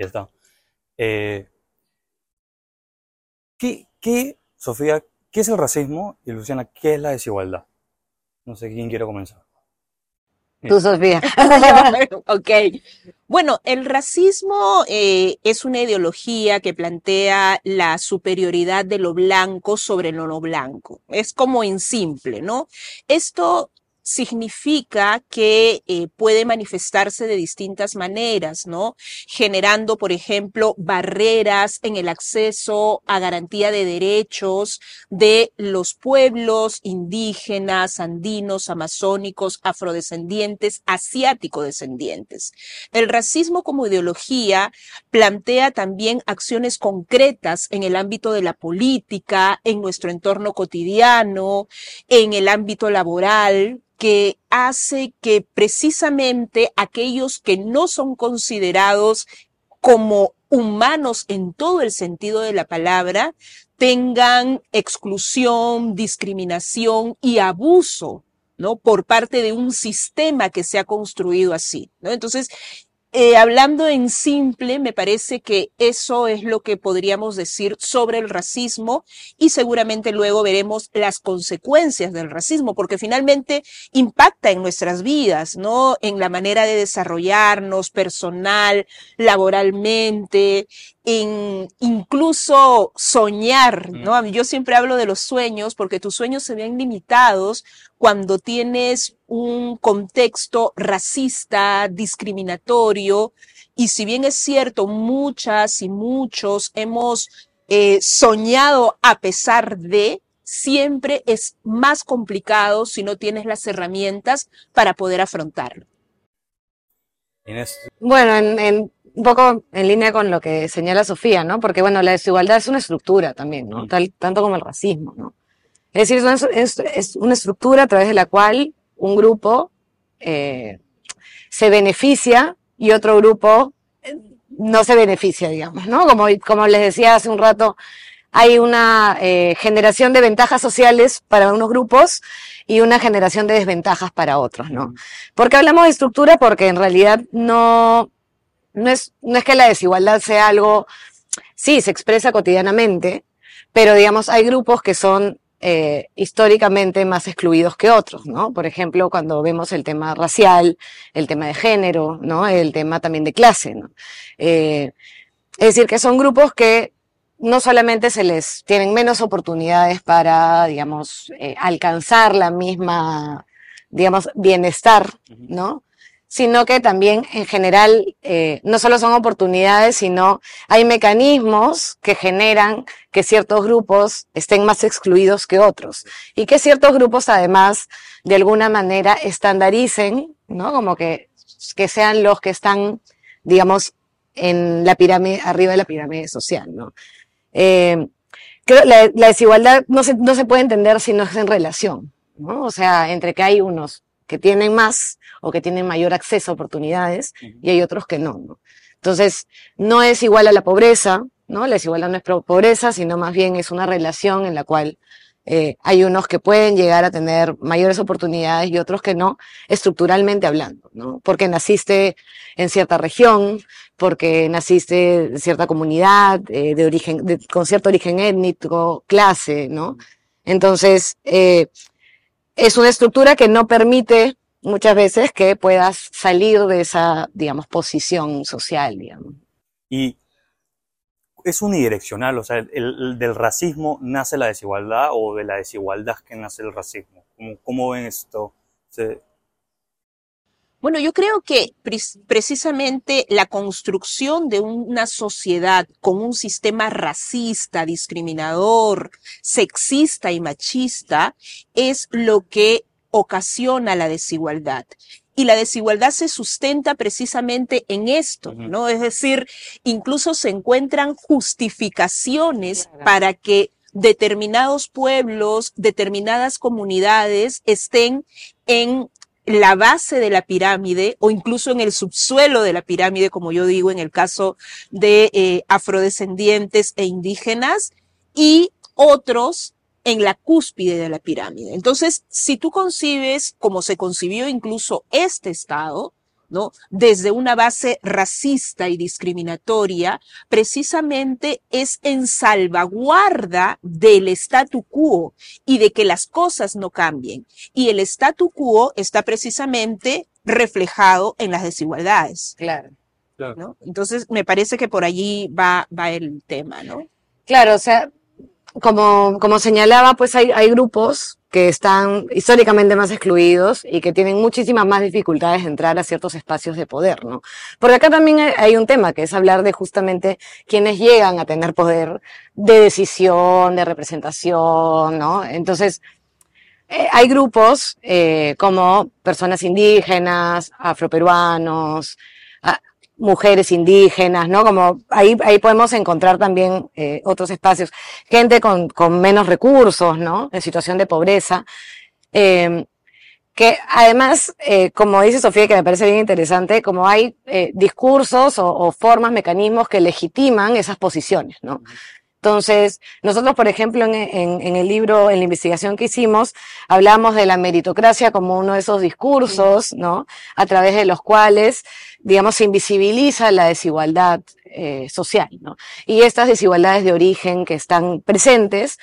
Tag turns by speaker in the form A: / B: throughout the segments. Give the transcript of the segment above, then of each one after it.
A: Ya está. Eh, ¿qué, qué, Sofía, qué es el racismo? Y Luciana, ¿qué es la desigualdad? No sé quién quiere comenzar.
B: Tú, Sofía.
C: ok. Bueno, el racismo eh, es una ideología que plantea la superioridad de lo blanco sobre lo no blanco. Es como en simple, ¿no? Esto significa que eh, puede manifestarse de distintas maneras, ¿no? Generando, por ejemplo, barreras en el acceso a garantía de derechos de los pueblos indígenas, andinos, amazónicos, afrodescendientes, asiático-descendientes. El racismo como ideología plantea también acciones concretas en el ámbito de la política, en nuestro entorno cotidiano, en el ámbito laboral, que hace que precisamente aquellos que no son considerados como humanos en todo el sentido de la palabra tengan exclusión, discriminación y abuso, ¿no? Por parte de un sistema que se ha construido así, ¿no? Entonces, eh, hablando en simple, me parece que eso es lo que podríamos decir sobre el racismo y seguramente luego veremos las consecuencias del racismo, porque finalmente impacta en nuestras vidas, ¿no? En la manera de desarrollarnos personal, laboralmente, en incluso soñar, ¿no? Yo siempre hablo de los sueños porque tus sueños se ven limitados cuando tienes un contexto racista, discriminatorio, y si bien es cierto, muchas y muchos hemos eh, soñado a pesar de, siempre es más complicado si no tienes las herramientas para poder afrontarlo.
B: Bueno, en un poco en línea con lo que señala Sofía, ¿no? Porque, bueno, la desigualdad es una estructura también, ¿no? Tal, tanto como el racismo, ¿no? Es decir, es una, estructura a través de la cual un grupo eh, se beneficia y otro grupo eh, no se beneficia, digamos, ¿no? Como, como les decía hace un rato, hay una eh, generación de ventajas sociales para unos grupos y una generación de desventajas para otros, ¿no? ¿Por qué hablamos de estructura? Porque en realidad no, no es, no es que la desigualdad sea algo, sí, se expresa cotidianamente, pero digamos, hay grupos que son eh, históricamente más excluidos que otros, ¿no? Por ejemplo, cuando vemos el tema racial, el tema de género, ¿no? El tema también de clase, ¿no? Eh, es decir, que son grupos que no solamente se les tienen menos oportunidades para, digamos, eh, alcanzar la misma, digamos, bienestar, ¿no? Sino que también en general eh, no solo son oportunidades, sino hay mecanismos que generan que ciertos grupos estén más excluidos que otros y que ciertos grupos además de alguna manera estandaricen, ¿no? Como que, que sean los que están, digamos, en la pirámide, arriba de la pirámide social, ¿no? Eh, creo la, la desigualdad no se, no se puede entender si no es en relación, ¿no? O sea, entre que hay unos que tienen más o que tienen mayor acceso a oportunidades y hay otros que no, no, Entonces, no es igual a la pobreza, ¿no? La desigualdad no es pobreza, sino más bien es una relación en la cual eh, hay unos que pueden llegar a tener mayores oportunidades y otros que no, estructuralmente hablando, ¿no? Porque naciste en cierta región, porque naciste en cierta comunidad, eh, de origen, con cierto origen étnico, clase, ¿no? Entonces, eh, es una estructura que no permite muchas veces que puedas salir de esa, digamos, posición social, digamos.
A: Y es unidireccional, o sea, el, del racismo nace la desigualdad o de la desigualdad que nace el racismo. ¿Cómo, cómo ven esto?
C: Bueno, yo creo que precisamente la construcción de una sociedad con un sistema racista, discriminador, sexista y machista es lo que ocasiona la desigualdad. Y la desigualdad se sustenta precisamente en esto, ¿no? Es decir, incluso se encuentran justificaciones para que determinados pueblos, determinadas comunidades estén en la base de la pirámide o incluso en el subsuelo de la pirámide, como yo digo en el caso de eh, afrodescendientes e indígenas, y otros en la cúspide de la pirámide. Entonces, si tú concibes como se concibió incluso este Estado, ¿no? Desde una base racista y discriminatoria, precisamente es en salvaguarda del statu quo y de que las cosas no cambien. Y el statu quo está precisamente reflejado en las desigualdades.
B: Claro.
C: ¿no? Entonces, me parece que por allí va, va el tema, ¿no?
B: Claro, o sea, como, como señalaba, pues hay, hay grupos que están históricamente más excluidos y que tienen muchísimas más dificultades de entrar a ciertos espacios de poder, ¿no? Porque acá también hay, un tema que es hablar de justamente quienes llegan a tener poder de decisión, de representación, ¿no? Entonces, eh, hay grupos eh, como personas indígenas, afroperuanos, mujeres indígenas, ¿no? Como ahí, ahí podemos encontrar también eh, otros espacios. Gente con, con menos recursos, ¿no? En situación de pobreza. Eh, que además, eh, como dice Sofía, que me parece bien interesante, como hay eh, discursos o, o formas, mecanismos que legitiman esas posiciones, ¿no? Entonces, nosotros, por ejemplo, en, en- en el libro, en la investigación que hicimos, hablamos de la meritocracia como uno de esos discursos, ¿no? A través de los cuales, digamos, se invisibiliza la desigualdad eh, social, ¿no? Y estas desigualdades de origen que están presentes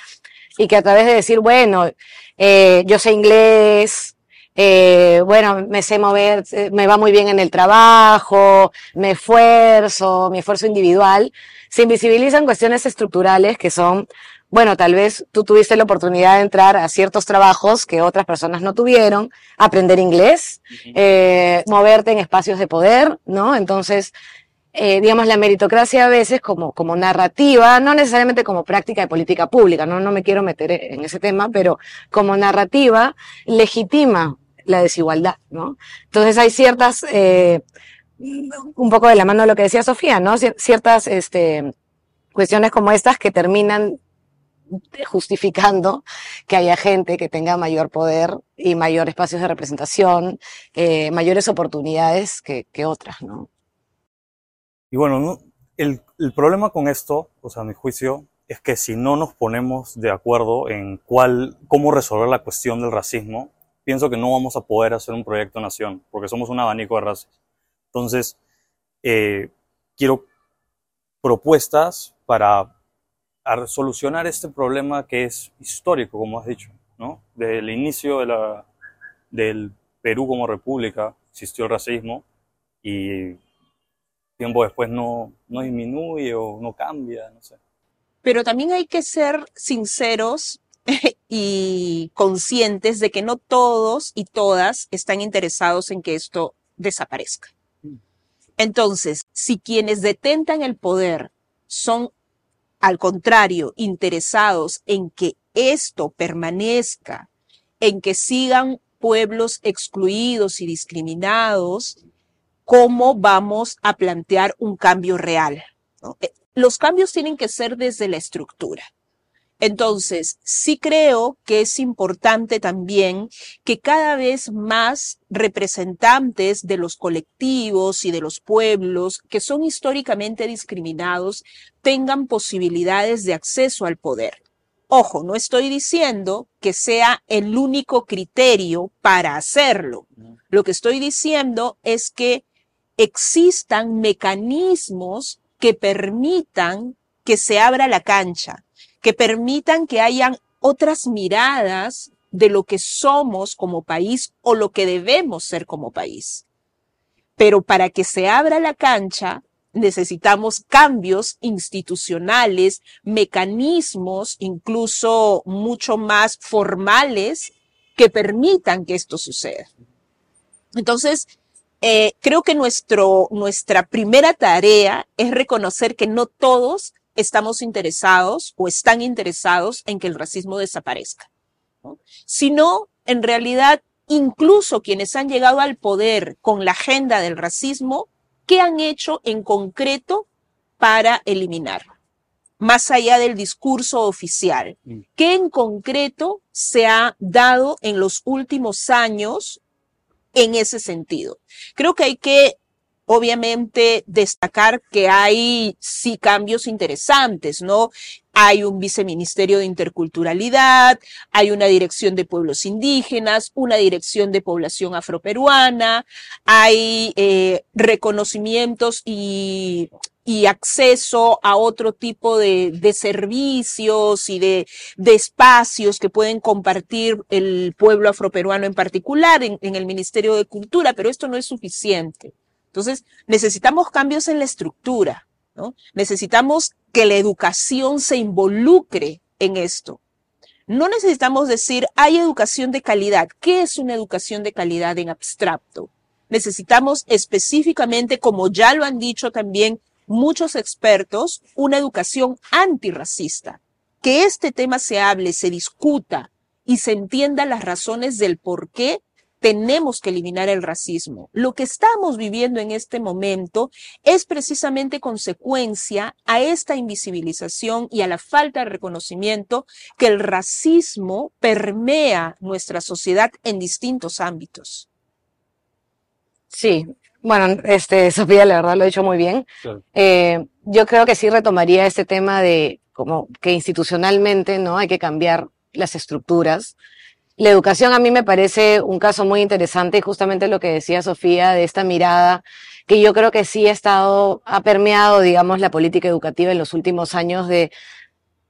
B: y que a través de decir, bueno, eh, yo sé inglés, eh, bueno, me sé mover, eh, me va muy bien en el trabajo, me esfuerzo, mi esfuerzo individual, se invisibilizan cuestiones estructurales que son, bueno, tal vez tú tuviste la oportunidad de entrar a ciertos trabajos que otras personas no tuvieron, aprender inglés, eh, moverte en espacios de poder, ¿no? Entonces, eh, digamos, la meritocracia a veces como, como narrativa, no necesariamente como práctica de política pública, no, no me quiero meter en ese tema, pero como narrativa legitima la desigualdad, ¿no? Entonces hay ciertas, eh, un poco de la mano de lo que decía Sofía, ¿no? Cier- Ciertas, este, cuestiones como estas que terminan justificando que haya gente que tenga mayor poder y mayor espacios de representación, eh, mayores oportunidades que, otras, ¿no?
A: Y bueno, no- el, el problema con esto, o sea, a mi juicio, es que si no nos ponemos de acuerdo en cuál, cómo resolver la cuestión del racismo, pienso que no vamos a poder hacer un proyecto nación, porque somos un abanico de razas. Entonces, eh, quiero propuestas para solucionar este problema que es histórico, como has dicho, ¿no? Desde el inicio de la, del Perú como república existió el racismo y tiempo después no, no disminuye o no cambia, no sé.
C: Pero también hay que ser sinceros y conscientes de que no todos y todas están interesados en que esto desaparezca. Entonces, si quienes detentan el poder son, al contrario, interesados en que esto permanezca, en que sigan pueblos excluidos y discriminados, ¿cómo vamos a plantear un cambio real? ¿no? Eh, Los cambios tienen que ser desde la estructura. Entonces, sí creo que es importante también que cada vez más representantes de los colectivos y de los pueblos que son históricamente discriminados tengan posibilidades de acceso al poder. Ojo, no estoy diciendo que sea el único criterio para hacerlo. Lo que estoy diciendo es que existan mecanismos que permitan que se abra la cancha, que permitan que hayan otras miradas de lo que somos como país o lo que debemos ser como país. Pero para que se abra la cancha, necesitamos cambios institucionales, mecanismos incluso mucho más formales que permitan que esto suceda. Entonces, eh, creo que nuestro, nuestra primera tarea es reconocer que no todos estamos interesados o están interesados en que el racismo desaparezca, ¿no? sino en realidad incluso quienes han llegado al poder con la agenda del racismo, ¿qué han hecho en concreto para eliminarlo? Más allá del discurso oficial, ¿qué en concreto se ha dado en los últimos años en ese sentido? Creo que hay que obviamente destacar que hay sí cambios interesantes, ¿no? hay un viceministerio de interculturalidad, hay una dirección de pueblos indígenas, una dirección de población afroperuana, hay eh, reconocimientos y y acceso a otro tipo de, de servicios y de, de, espacios que pueden compartir el pueblo afroperuano en particular en, en el Ministerio de Cultura, pero esto no es suficiente. Entonces, necesitamos cambios en la estructura, ¿no? Necesitamos que la educación se involucre en esto. No necesitamos decir, hay educación de calidad. ¿Qué es una educación de calidad en abstracto? Necesitamos específicamente, como ya lo han dicho también muchos expertos una educación antirracista. Que este tema se hable, se discuta y se entienda las razones del por qué tenemos que eliminar el racismo. Lo que estamos viviendo en este momento es precisamente consecuencia a esta invisibilización y a la falta de reconocimiento que el racismo permea nuestra sociedad en distintos ámbitos.
B: Sí, bueno, este, Sofía, la verdad lo ha hecho muy bien. Claro. Eh, yo creo que sí retomaría este tema de como que institucionalmente no hay que cambiar las estructuras. La educación a mí me parece un caso muy interesante y justamente lo que decía Sofía de esta mirada que yo creo que sí ha estado, ha permeado, digamos, la política educativa en los últimos años de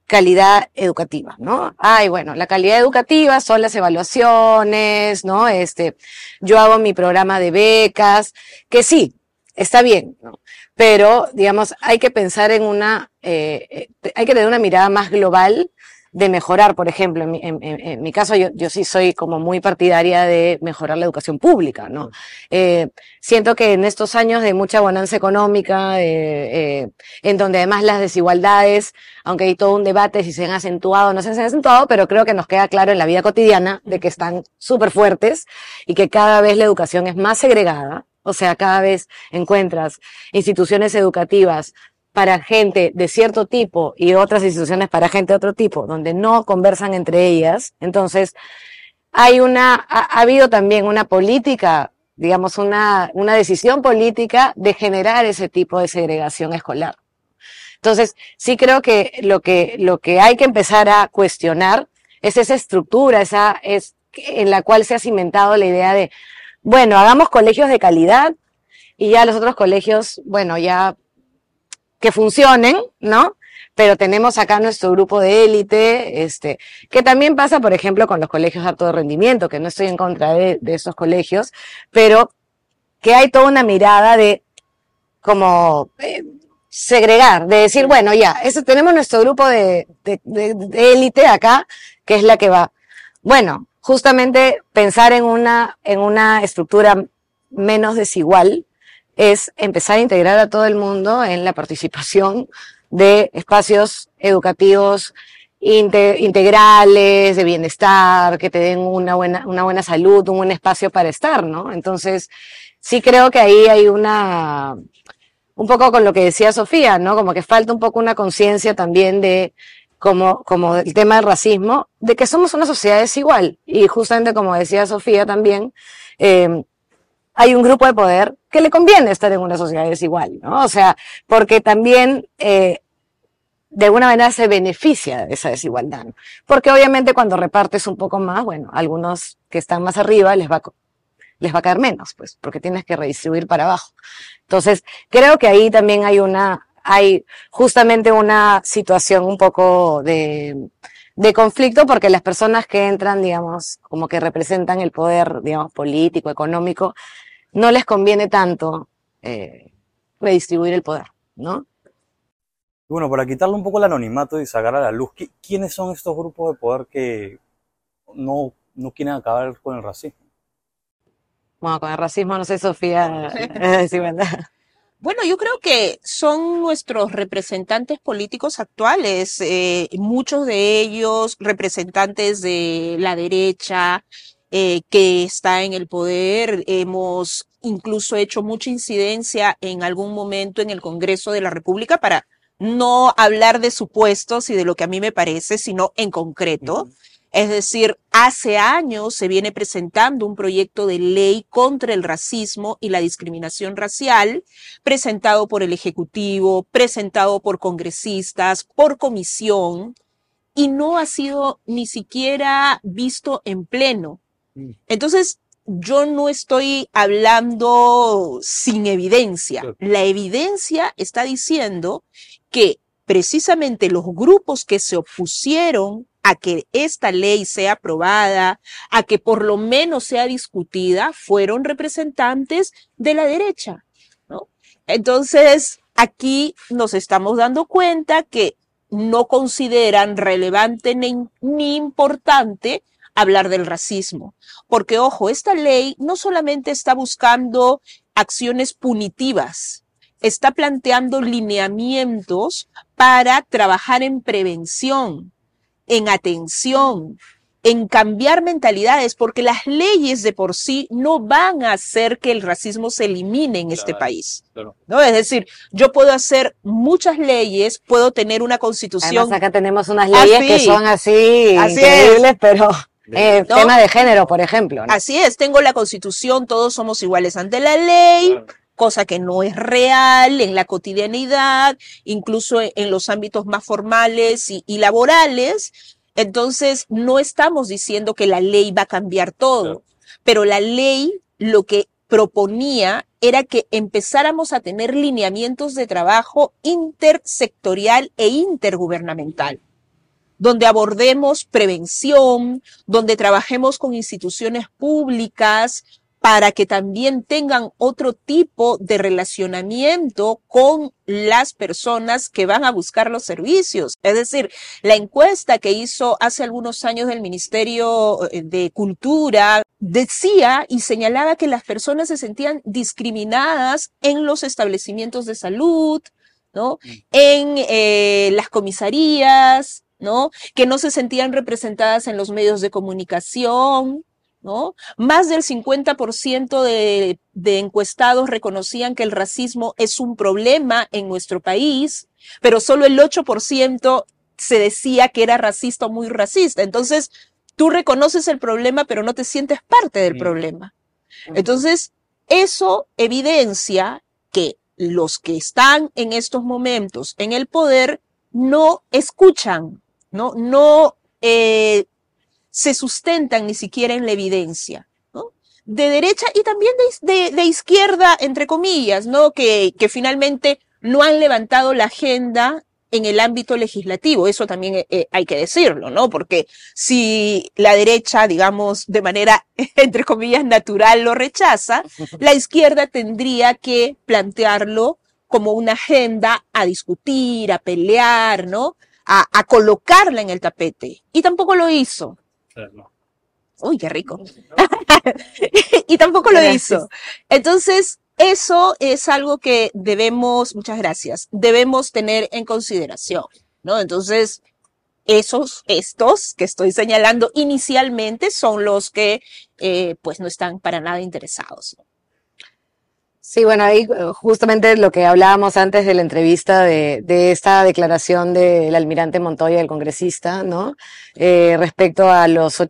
B: calidad educativa, ¿no? Ay, bueno, la calidad educativa son las evaluaciones, ¿no? Este, yo hago mi programa de becas, que sí, está bien, ¿no? Pero, digamos, hay que pensar en una, eh, hay que tener una mirada más global de mejorar, por ejemplo, en mi, en, en mi caso yo, yo, sí soy como muy partidaria de mejorar la educación pública, ¿no? Eh, siento que en estos años de mucha bonanza económica, eh, eh, en donde además las desigualdades, aunque hay todo un debate si se han acentuado o no se han acentuado, pero creo que nos queda claro en la vida cotidiana de que están súper fuertes y que cada vez la educación es más segregada, o sea, cada vez encuentras instituciones educativas para gente de cierto tipo y otras instituciones para gente de otro tipo, donde no conversan entre ellas. Entonces, hay una, ha, ha habido también una política, digamos, una, una decisión política de generar ese tipo de segregación escolar. Entonces, sí creo que lo que, lo que hay que empezar a cuestionar es esa estructura, esa, es, en la cual se ha cimentado la idea de, bueno, hagamos colegios de calidad y ya los otros colegios, bueno, ya que funcionen, ¿no? Pero tenemos acá nuestro grupo de élite, este, que también pasa, por ejemplo, con los colegios de alto rendimiento, que no estoy en contra de, de esos colegios, pero que hay toda una mirada de como eh, segregar, de decir, bueno, ya, eso tenemos nuestro grupo de, de, de, de élite acá, que es la que va. Bueno, justamente pensar en una, en una estructura menos desigual, es empezar a integrar a todo el mundo en la participación de espacios educativos integrales, de bienestar, que te den una buena, una buena salud, un buen espacio para estar, ¿no? Entonces, sí creo que ahí hay una, un poco con lo que decía Sofía, ¿no? Como que falta un poco una conciencia también de, como, como el tema del racismo, de que somos una sociedad desigual. Y justamente como decía Sofía también, eh, hay un grupo de poder que le conviene estar en una sociedad desigual, ¿no? O sea, porque también eh, de alguna manera se beneficia de esa desigualdad, ¿no? Porque obviamente cuando repartes un poco más, bueno, algunos que están más arriba les va a, les va a caer menos, pues, porque tienes que redistribuir para abajo. Entonces, creo que ahí también hay una, hay justamente una situación un poco de, de conflicto porque las personas que entran, digamos, como que representan el poder, digamos, político, económico, no les conviene tanto eh, redistribuir el poder, ¿no?
A: Bueno, para quitarle un poco el anonimato y sacar a la luz, ¿quiénes son estos grupos de poder que no, no quieren acabar con el racismo?
B: Bueno, con el racismo no sé, Sofía, sí, ¿verdad?
C: Bueno, yo creo que son nuestros representantes políticos actuales, eh, muchos de ellos representantes de la derecha, eh, que está en el poder. Hemos incluso hecho mucha incidencia en algún momento en el Congreso de la República para no hablar de supuestos y de lo que a mí me parece, sino en concreto. Es decir, hace años se viene presentando un proyecto de ley contra el racismo y la discriminación racial, presentado por el Ejecutivo, presentado por congresistas, por comisión, y no ha sido ni siquiera visto en pleno.
A: Mm.
C: Entonces, yo no estoy hablando sin evidencia. La evidencia está diciendo que precisamente los grupos que se opusieron a que esta ley sea aprobada, a que por lo menos sea discutida, fueron representantes de la derecha, ¿no? Entonces, aquí nos estamos dando cuenta que no consideran relevante ni, ni importante hablar del racismo. Porque, ojo, esta ley no solamente está buscando acciones punitivas, está planteando lineamientos para trabajar en prevención, en atención, en cambiar mentalidades, porque las leyes de por sí no van a hacer que el racismo se elimine en este país.
A: Claro.
C: ¿no? Es decir, yo puedo hacer muchas leyes, puedo tener una constitución.
B: Además, acá tenemos unas leyes que son así,
C: Así
B: increíbles, pero eh,
C: ¿No?
B: tema de género, por ejemplo. ¿no?
C: Así es, tengo la constitución, todos somos iguales ante la ley,
A: Claro.
C: cosa que no es real en la cotidianidad, incluso en, en los ámbitos más formales y, y laborales. Entonces, no estamos diciendo que la ley va a cambiar todo, pero la ley lo que proponía era que empezáramos a tener lineamientos de trabajo intersectorial e intergubernamental donde abordemos prevención, donde trabajemos con instituciones públicas para que también tengan otro tipo de relacionamiento con las personas que van a buscar los servicios. Es decir, la encuesta que hizo hace algunos años el Ministerio eh, de Cultura decía y señalaba que las personas se sentían discriminadas en los establecimientos de salud, ¿no? En eh, las comisarías, ¿no? Que no se sentían representadas en los medios de comunicación, ¿no? Más del 50% de, de encuestados reconocían que el racismo es un problema en nuestro país, pero solo el 8% se decía que era racista o muy racista. Entonces, tú reconoces el problema, pero no te sientes parte del problema. Entonces, eso evidencia que los que están en estos momentos en el poder no escuchan, no, no eh, se sustentan ni siquiera en la evidencia, ¿no? De derecha y también de, de izquierda, entre comillas, ¿no? Que, que finalmente no han levantado la agenda en el ámbito legislativo. Eso también eh, eh, hay que decirlo, ¿no? Porque si la derecha, digamos, de manera, entre comillas, natural lo rechaza, la izquierda tendría que plantearlo como una agenda a discutir, a pelear, ¿no? A, a colocarla en el tapete. Y tampoco lo hizo.
A: Claro.
C: Uy, qué rico. y tampoco lo
B: Gracias.
C: hizo. Entonces, eso es algo que debemos, muchas gracias, debemos tener en consideración, ¿no? Entonces, esos, estos que estoy señalando inicialmente son los que, eh, pues, no están para nada interesados.
B: Sí, bueno, ahí eh, justamente lo que hablábamos antes de la entrevista de, de esta declaración del almirante Montoya, el congresista, ¿no? Eh, respecto a los,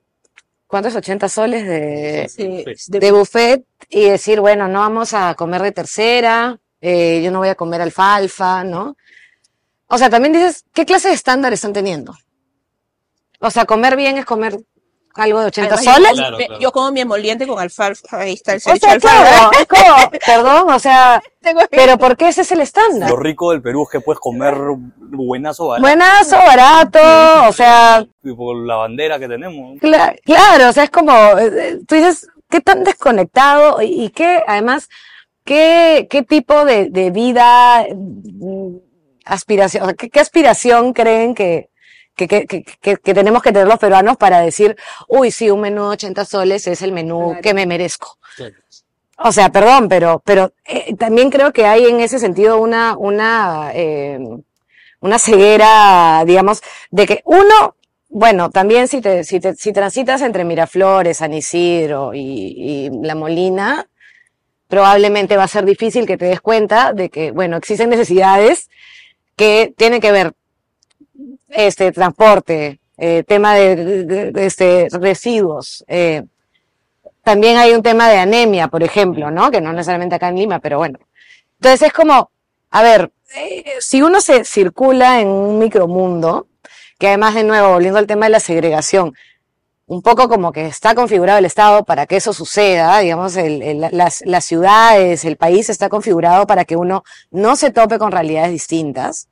B: ¿cuántos? 80 soles de,
C: Sí,
A: de-
B: de buffet y decir, bueno, no vamos a comer de tercera, eh, yo no voy a comer alfalfa, ¿no? O sea, también dices, ¿qué clase de estándar están teniendo? O sea, comer bien es comer algo de 80
C: Además, yo
B: soles.
C: como-
A: Claro, claro.
C: Yo como mi emoliente con alfalfa, ahí está el
B: O
C: ceviche
B: sea,
C: de alfalfa.
B: claro, es como, perdón, o sea, pero ¿por qué ese es el estándar?
A: Lo rico del Perú es que puedes comer buenazo barato,
B: Buenazo, barato, o sea,
A: tipo la bandera que tenemos.
B: cla- claro, o sea, es como, eh, tú dices, ¿qué tan desconectado y, y qué, además, qué, qué tipo de, de vida, mm, aspiración, o sea, qué, qué aspiración creen que, que, que, que, que- tenemos que tener los peruanos para decir, uy, sí, un menú de 80 soles es el menú
C: Claro.
B: que me merezco? O sea, perdón, pero, pero eh, también creo que hay en ese sentido una, una, eh, una ceguera, digamos, de que uno, bueno, también si te, si te, si transitas entre Miraflores, San Isidro y, y La Molina, probablemente va a ser difícil que te des cuenta de que, bueno, existen necesidades que tienen que ver, este, transporte, eh, tema de, este, residuos. eh, también hay un tema de anemia, por ejemplo, ¿no? Que no necesariamente acá en Lima, pero bueno. Entonces es como, a ver, eh, si uno se circula en un micromundo, que además de nuevo, volviendo al tema de la segregación, un poco como que está configurado el Estado para que eso suceda, digamos, las, las ciudades, el país está configurado para que uno no se tope con realidades distintas.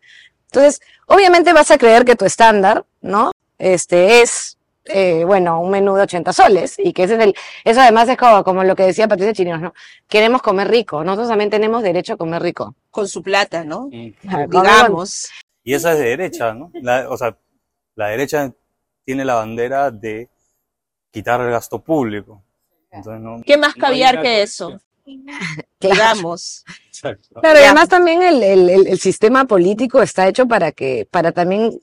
B: Entonces, obviamente vas a creer que tu estándar, ¿no? Este es, eh, bueno, un menú de 80 soles y que ese es el, eso además es como, como lo que decía Patricia Chirinos, ¿no? Queremos comer rico, nosotros también tenemos derecho a comer rico.
C: Con su plata, ¿no?
B: Comemos-
C: Digamos.
A: Y esa es de derecha, ¿no? La- o sea, la derecha tiene la bandera de quitar el gasto público. Entonces, no,
C: ¿Qué más caviar que eso?
B: Claro.
D: Exacto.
B: Claro, y
C: Ya.
B: además también el, el, el, el sistema político está hecho para que, para también,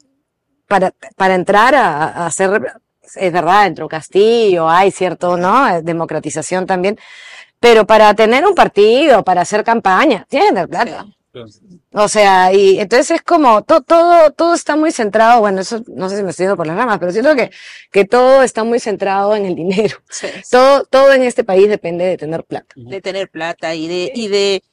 B: para, para entrar a, a hacer, es verdad, dentro Castillo hay cierto, ¿no? Democratización también, pero para tener un partido, para hacer campaña, tener plata. O sea, y entonces es como, to- todo, todo está muy centrado, bueno, eso no sé si me estoy yendo por las ramas, pero siento que, que todo está muy centrado en el dinero.
C: Sí.
B: Todo, todo en este país depende de tener plata.
C: de tener plata y de, y de,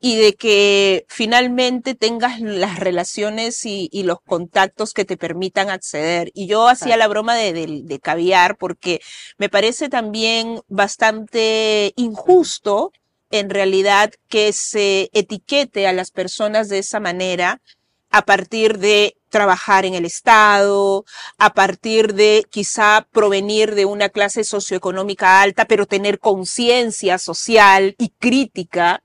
C: y de que finalmente tengas las relaciones y, los contactos que te permitan acceder. Y yo hacía la broma de, de caviar porque me parece también bastante injusto en realidad que se etiquete a las personas de esa manera a partir de trabajar en el Estado, a partir de quizá provenir de una clase socioeconómica alta, pero tener conciencia social y crítica,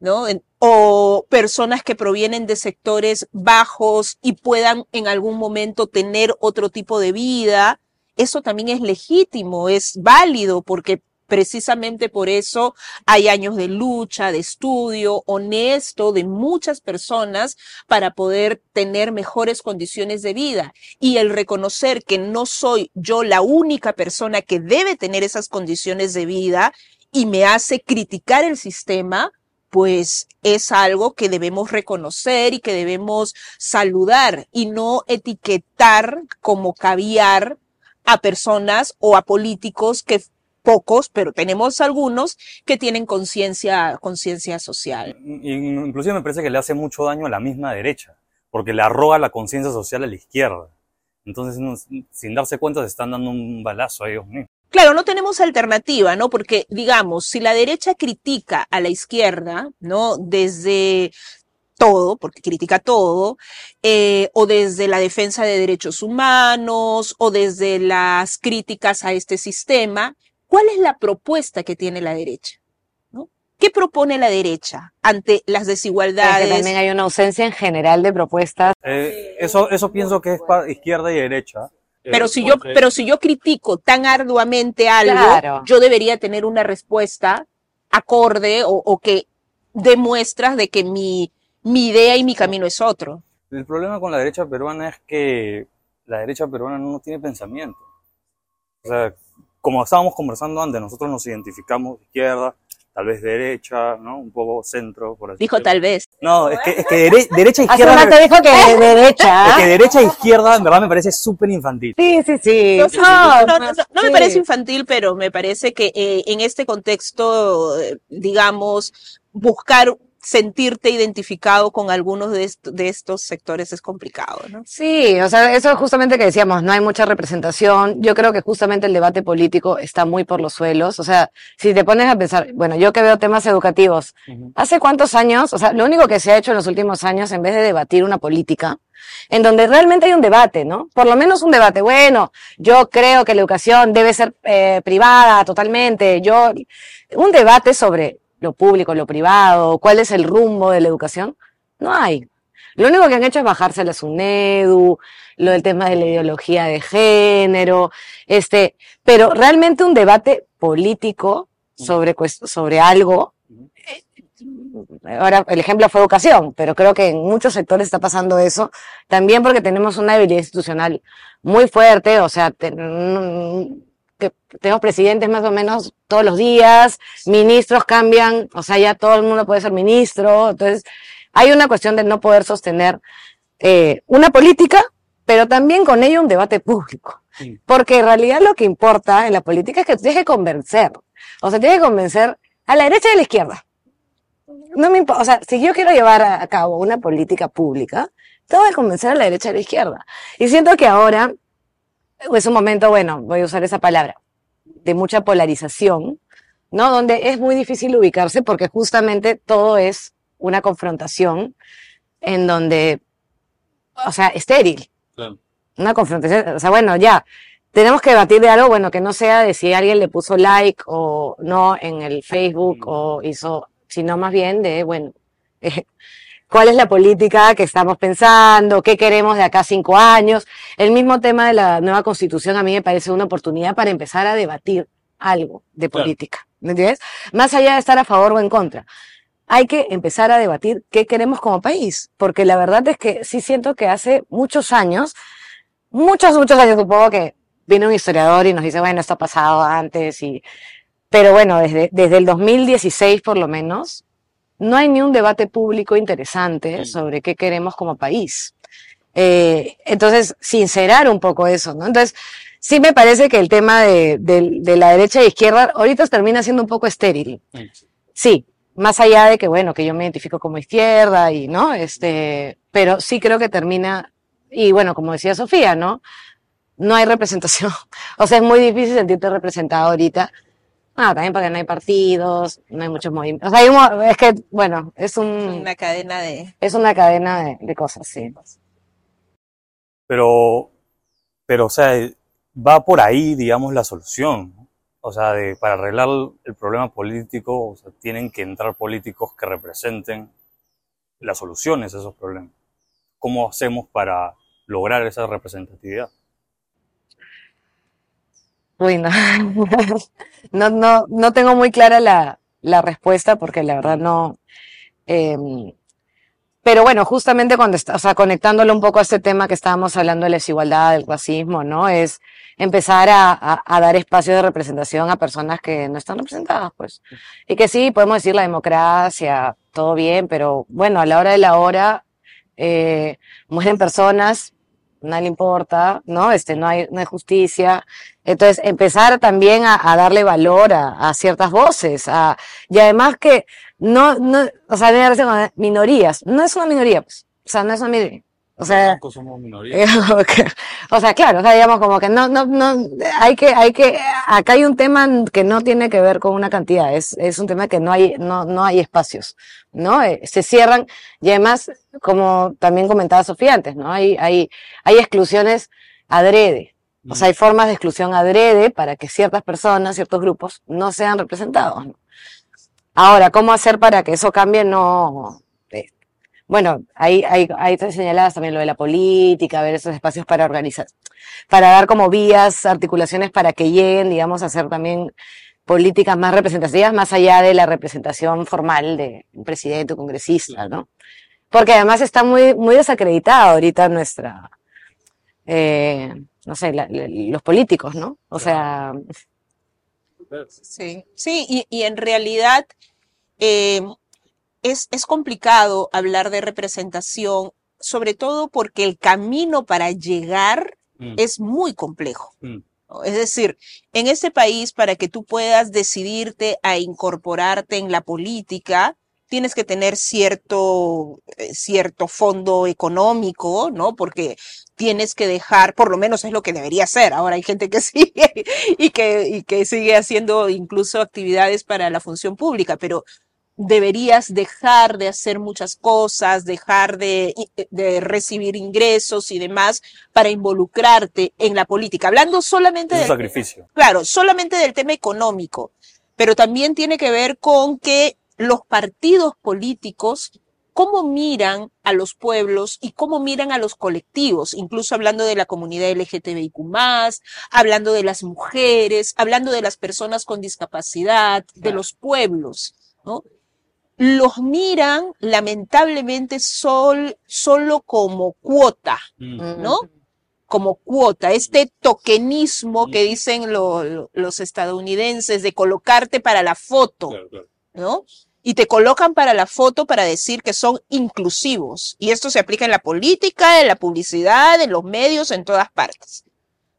C: ¿no? En- o personas que provienen de sectores bajos y puedan en algún momento tener otro tipo de vida. Eso también es legítimo, es válido, porque precisamente por eso hay años de lucha, de estudio honesto de muchas personas para poder tener mejores condiciones de vida. Y el reconocer que no soy yo la única persona que debe tener esas condiciones de vida y me hace criticar el sistema, pues es algo que debemos reconocer y que debemos saludar y no etiquetar como caviar a personas o a políticos que pocos, pero tenemos algunos que tienen conciencia conciencia social.
A: Inclusive me parece que le hace mucho daño a la misma derecha, porque le arroga la conciencia social a la izquierda. Entonces, sin darse cuenta, se están dando un balazo a ellos mismos.
C: Claro, no tenemos alternativa, ¿no? Porque, digamos, si la derecha critica a la izquierda, ¿no? Desde todo, porque critica todo, eh, o desde la defensa de derechos humanos, o desde las críticas a este sistema, ¿cuál es la propuesta que tiene la derecha? ¿No? ¿Qué propone la derecha ante las
B: Es que
C: desigualdades?
B: también hay una ausencia en general de propuestas.
A: Eh, eso, eso pienso que es para izquierda y derecha.
C: Pero si yo, pero si yo critico tan arduamente algo,
B: Claro.
C: yo debería tener una respuesta acorde o, o que demuestras de que mi, mi idea y mi camino es otro.
A: El problema con la derecha peruana es que la derecha peruana no tiene pensamiento. O sea, como estábamos conversando antes, nosotros nos identificamos de izquierda, tal vez derecha, ¿no? Un poco centro, por así
C: Dijo
A: decirlo.
C: tal vez.
A: No, es que, es que dere- derecha e
B: Hace
A: izquierda.
B: rato dijo que de derecha.
A: Es que derecha e izquierda, en verdad, me parece súper infantil.
B: Sí, sí, sí.
C: No, no, no, no, no me
B: sí.
C: parece infantil, pero me parece que eh, en este contexto, eh, digamos, buscar sentirte identificado con algunos de, est- de estos sectores es complicado, ¿no?
B: Sí, o sea, eso es justamente que decíamos, no hay mucha representación. Yo creo que justamente el debate político está muy por los suelos. O sea, si te pones a pensar, bueno, yo que veo temas educativos, ¿hace cuántos años? O sea, lo único que se ha hecho en los últimos años, en vez de debatir una política, en donde realmente hay un debate, ¿no? Por lo menos un debate. Bueno, yo creo que la educación debe ser eh, privada totalmente. Yo, un debate sobre lo público, lo privado, cuál es el rumbo de la educación, no hay. Lo único que han hecho es bajarse la SUNEDU, lo del tema de la ideología de género, este, pero realmente un debate político sobre, cuest- sobre algo. eh, Ahora, el ejemplo fue educación, pero creo que en muchos sectores está pasando eso, también porque tenemos una debilidad institucional muy fuerte, o sea, ten- que tenemos presidentes más o menos todos los días, ministros cambian, o sea, ya todo el mundo puede ser ministro, entonces hay una cuestión de no poder sostener eh, una política, pero también con ello un debate público.
A: Sí.
B: Porque en realidad lo que importa en la política es que tienes que convencer. O sea, tienes que convencer a la derecha y a la izquierda. No me importa, o sea, si yo quiero llevar a a cabo una política pública, tengo que convencer a la derecha y a la izquierda. Y siento que ahora es un momento, bueno, voy a usar esa palabra, de mucha polarización, ¿no? Donde es muy difícil ubicarse porque justamente todo es una confrontación en donde, o sea, estéril
A: Claro.
B: una confrontación, o sea, bueno, ya, tenemos que debatir de algo, bueno, que no sea de si alguien le puso like o no en el Facebook o hizo, sino más bien de, bueno, eh, cuál es la política que estamos pensando, qué queremos de acá a cinco años. El mismo tema de la nueva constitución a mí me parece una oportunidad para empezar a debatir algo de política, ¿me entiendes? Más allá de estar a favor o en contra. Hay que empezar a debatir qué queremos como país, porque la verdad es que sí siento que hace muchos años, muchos, muchos años supongo que viene un historiador y nos dice, bueno, esto ha pasado antes y, pero bueno, desde, desde el 2016 por lo menos, no hay ni un debate público interesante
A: Sí.
B: sobre qué queremos como país. Eh, entonces, sincerar un poco eso, ¿no? Entonces, sí me parece que el tema de, de- de la derecha e izquierda ahorita termina siendo un poco estéril. Sí, más allá de que, bueno, que yo me identifico como izquierda y, ¿no? Este, pero sí creo que termina, y bueno, como decía Sofía, ¿no? No hay representación. O sea, es muy difícil sentirte representado ahorita. Ah, también porque no hay partidos, no hay muchos movimientos. O sea, hay un mo- es que, bueno, es un,
C: Una cadena de...
B: es una cadena de, de cosas, sí.
A: Pero, pero, o sea, va por ahí, digamos, la solución. ¿no? O sea, de, para arreglar el problema político, o sea, tienen que entrar políticos que representen las soluciones a esos problemas. ¿Cómo hacemos para lograr esa representatividad?
B: Uy, no. No, no, no tengo muy clara la, la respuesta porque la verdad no. em, pero bueno, justamente cuando está, o sea, conectándolo un poco a este tema que estábamos hablando de la desigualdad, del racismo, ¿no? Es empezar a, a, dar espacio de representación a personas que no están representadas, pues. Y que sí, podemos decir la democracia, todo bien, pero bueno, a la hora de la hora, eh, mueren personas, nadie le importa, ¿no? Este, no hay, no hay justicia. Entonces, empezar también a, a darle valor a, a ciertas voces, a, y además que no, no, o sea, con minorías, no es una minoría, pues, o sea, no es una minoría. O sea,
A: somos
B: o sea, claro, o sea, digamos como que no, no, no, hay que, hay que, acá hay un tema que no tiene que ver con una cantidad, es, es un tema que no hay, no, no hay espacios, ¿no? Eh, se cierran y además, como también comentaba Sofía antes, ¿no? Hay, hay, hay exclusiones adrede. O sea, hay formas de exclusión adrede para que ciertas personas, ciertos grupos no sean representados. Ahora, ¿cómo hacer para que eso cambie? No. Bueno, ahí, ahí, ahí te señalabas también lo de la política, ver esos espacios para organizar, para dar como vías, articulaciones para que lleguen, digamos, a hacer también políticas más representativas, más allá de la representación formal de un presidente o congresista, ¿no? Porque además está muy, muy desacreditada ahorita nuestra, eh, no sé, la- la- los políticos, ¿no? O sea,
C: Sí, sí, y, y en realidad eh, es, es complicado hablar de representación, sobre todo porque el camino para llegar
A: Mm,
C: es muy complejo.
A: mm.
C: Es decir, en este país, para que tú puedas decidirte a incorporarte en la política, tienes que tener cierto, eh, cierto fondo económico, ¿no? Porque tienes que dejar, por lo menos es lo que debería ser. Ahora hay gente que sigue y que, y que sigue haciendo incluso actividades para la función pública, pero deberías dejar de hacer muchas cosas, dejar de, de recibir ingresos y demás para involucrarte en la política. Hablando solamente
A: Es
C: del
A: sacrificio.
C: claro, solamente del tema económico, pero también tiene que ver con que los partidos políticos, cómo miran a los pueblos y cómo miran a los colectivos, incluso hablando de la comunidad LGTBIQ, hablando de las mujeres, hablando de las personas con discapacidad, de los pueblos, ¿no? Los miran lamentablemente sol, solo como cuota,
A: Mm,
C: ¿no? como cuota, este tokenismo que dicen lo- lo- los estadounidenses de colocarte para la foto,
A: claro, claro.
C: ¿no? y te colocan para la foto para decir que son inclusivos. Y esto se aplica en la política, en la publicidad, en los medios, en todas partes.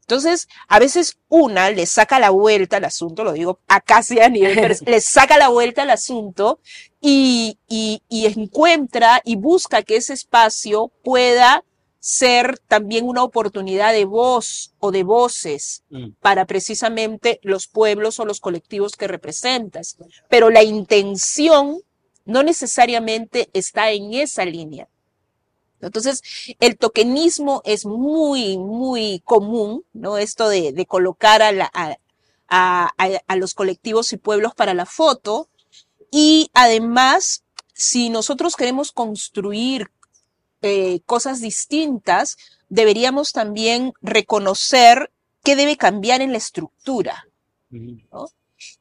C: Entonces, a veces una le saca la vuelta al asunto, lo digo acá sí a nivel, pero le saca la vuelta al asunto y, y, y encuentra y busca que ese espacio pueda ser también una oportunidad de voz o de voces
A: Mm.
C: para precisamente los pueblos o los colectivos que representas. Pero la intención no necesariamente está en esa línea. Entonces, el tokenismo es muy, muy común, ¿no? Esto de, de colocar a, la- a- a- a- a los colectivos y pueblos para la foto. Y además, si nosotros queremos construir eh, cosas distintas, deberíamos también reconocer qué debe cambiar en la estructura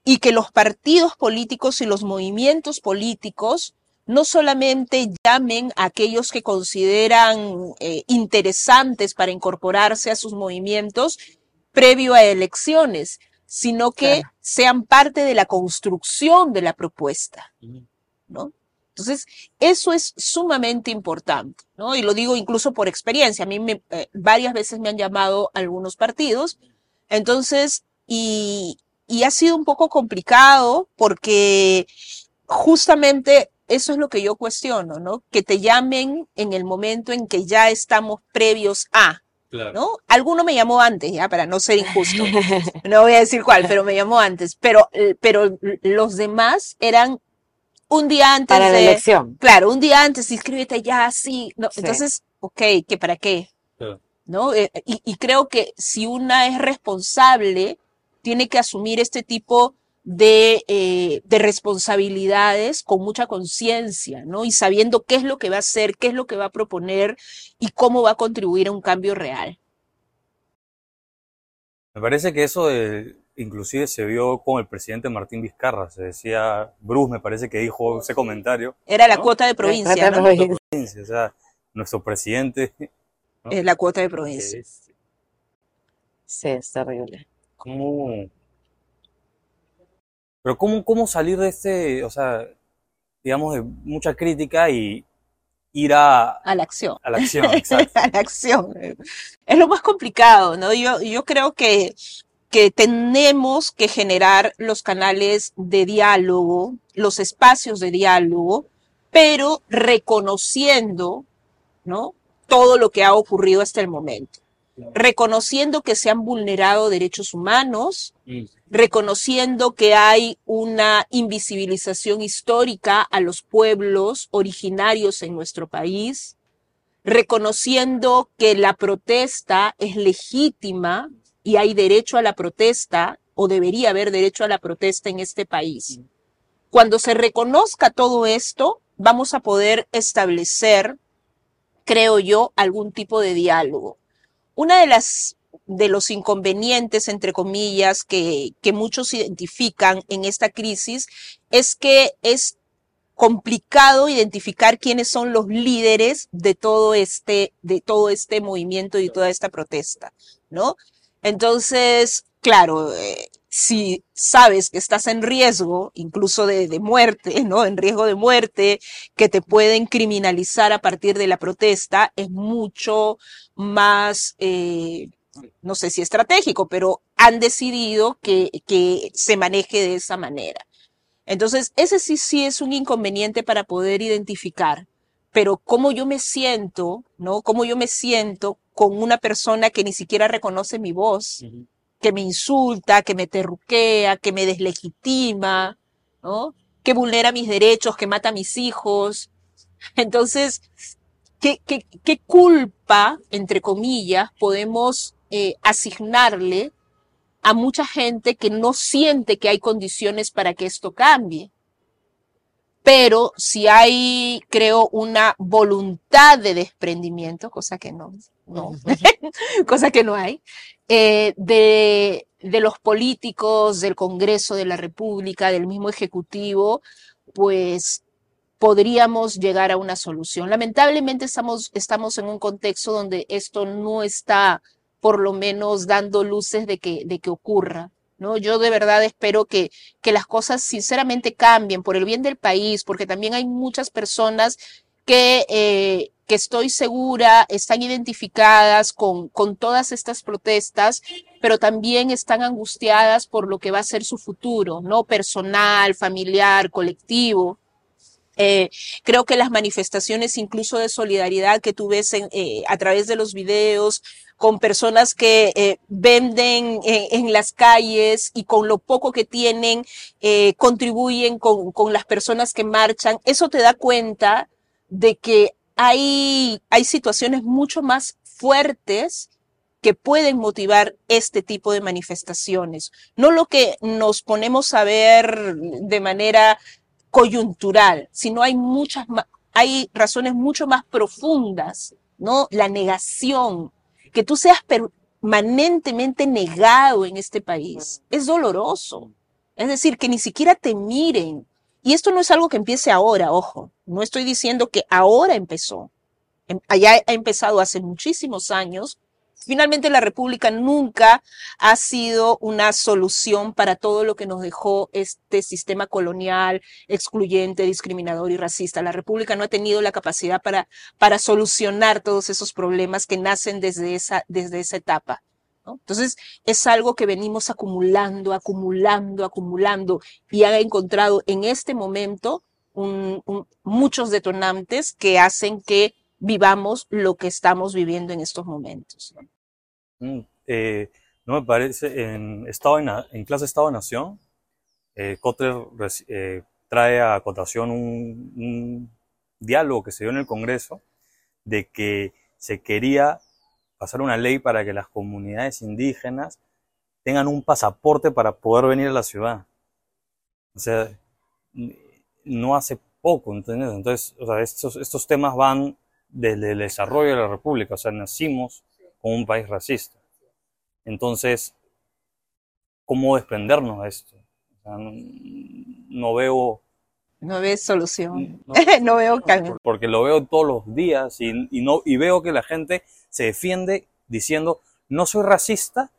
C: y que los partidos políticos y los movimientos políticos no solamente llamen a aquellos que consideran eh, interesantes para incorporarse a sus movimientos previo a elecciones, sino que
B: Claro.
C: sean parte de la construcción de la propuesta, ¿no? Entonces, eso es sumamente importante, ¿no? Y lo digo incluso por experiencia. A mí me, eh, varias veces me han llamado algunos partidos. Entonces, y, y ha sido un poco complicado porque justamente eso es lo que yo cuestiono, ¿no? Que te llamen en el momento en que ya estamos previos a,
A: Claro.
C: ¿no? Alguno me llamó antes, ya, para no ser injusto. No voy a decir cuál, pero me llamó antes. Pero, eh, pero los demás eran un día antes
B: Para la
C: de,
B: elección.
C: Claro, un día antes, inscríbete ya, sí. No,
B: Sí.
C: Entonces, ok, ¿qué para qué?
A: Claro.
C: ¿No? Eh, y, y creo que si una es responsable, tiene que asumir este tipo de, eh, de responsabilidades con mucha conciencia, ¿no? Y sabiendo qué es lo que va a hacer, qué es lo que va a proponer y cómo va a contribuir a un cambio real.
A: Me parece que eso de- inclusive se vio con el presidente Martín Vizcarra. Se decía, Bruce me parece que dijo ese comentario.
C: Era la
A: ¿No?
C: cuota de provincia,
B: Trata
C: ¿no?
B: de provincia.
A: O sea, nuestro presidente,
C: Es la cuota de provincia.
A: es-
B: Sí, es terrible.
A: ¿cómo? Pero cómo, cómo salir de este, o sea, digamos, de mucha crítica y ir a,
C: A la acción.
A: a la acción, exacto.
C: a la acción. Es lo más complicado, ¿no? Yo, yo creo que, que tenemos que generar los canales de diálogo, los espacios de diálogo, pero reconociendo, ¿no? Todo lo que ha ocurrido hasta el momento. Reconociendo que se han vulnerado derechos humanos,
A: Mm.
C: Reconociendo que hay una invisibilización histórica a los pueblos originarios en nuestro país, reconociendo que la protesta es legítima y hay derecho a la protesta o debería haber derecho a la protesta en este país. Cuando se reconozca todo esto, vamos a poder establecer, creo yo, algún tipo de diálogo. Una de las de los inconvenientes, entre comillas, que, que muchos identifican en esta crisis es que es complicado identificar quiénes son los líderes de todo este, de todo este movimiento y toda esta protesta, ¿no? Entonces, claro, eh, si sabes que estás en riesgo, incluso de, de muerte, ¿no? En riesgo de muerte, que te pueden criminalizar a partir de la protesta, es mucho más, eh, no sé si estratégico, pero han decidido que, que se maneje de esa manera. Entonces, ese sí, sí es un inconveniente para poder identificar, pero cómo yo me siento, ¿no? Cómo yo me siento con una persona que ni siquiera reconoce mi voz, que me insulta, que me terruquea, que me deslegitima, ¿no? Que vulnera mis derechos, que mata a mis hijos. Entonces, ¿qué, qué, qué culpa, entre comillas, podemos eh, asignarle a mucha gente que no siente que hay condiciones para que esto cambie. Pero si hay, creo, una voluntad de desprendimiento, cosa que no, no, cosa que no hay, eh, de, de los políticos, del Congreso de la República, del mismo Ejecutivo, pues podríamos llegar a una solución. Lamentablemente estamos, estamos en un contexto donde esto no está por lo menos dando luces de que, de que ocurra, ¿no? Yo de verdad espero que, que las cosas sinceramente cambien por el bien del país, porque también hay muchas personas que, eh, que estoy segura están identificadas con, con todas estas protestas, pero también están angustiadas por lo que va a ser su futuro, ¿no? Personal, familiar, colectivo. Eh, creo que las manifestaciones incluso de solidaridad que tú ves eh, a través de los videos con personas que eh, venden en las calles y con lo poco que tienen contribuyen con, con, las personas que marchan, eso te da cuenta de que hay, hay situaciones mucho más fuertes que pueden motivar este tipo de manifestaciones, no lo que nos ponemos a ver de manera coyuntural, sino hay muchas hay razones mucho más profundas, ¿no? La negación, que tú seas permanentemente negado en este país es doloroso. Es decir, que ni siquiera te miren. Y esto no es algo que empiece ahora, ojo. No estoy diciendo que ahora empezó. Em, allá ha empezado hace muchísimos años Finalmente, la República nunca ha sido una solución para todo lo que nos dejó este sistema colonial, excluyente, discriminador y racista. La República no ha tenido la capacidad para, solucionar todos esos problemas que nacen desde esa, etapa. Entonces, es algo que venimos acumulando, acumulando, acumulando y ha encontrado en este momento muchos detonantes que hacen que vivamos lo que estamos viviendo en estos momentos.
A: Mm, eh, no me parece, en, estado en, en clase Estado-Nación, eh, eh, trae a cotación un, diálogo que se dio en el Congreso de que se quería pasar una ley para que las comunidades indígenas tengan un pasaporte para poder venir a la ciudad. O sea, no hace poco, ¿entiendes? Entonces, o sea, estos, estos temas van desde el desarrollo de la República, o sea, nacimos como un país racista. Entonces, ¿cómo desprendernos de esto? O sea, no, no, veo...
C: No ves solución, no, no veo cambio.
A: Porque lo veo todos los días y, y, no, y veo que la gente se defiende diciendo, no soy racista,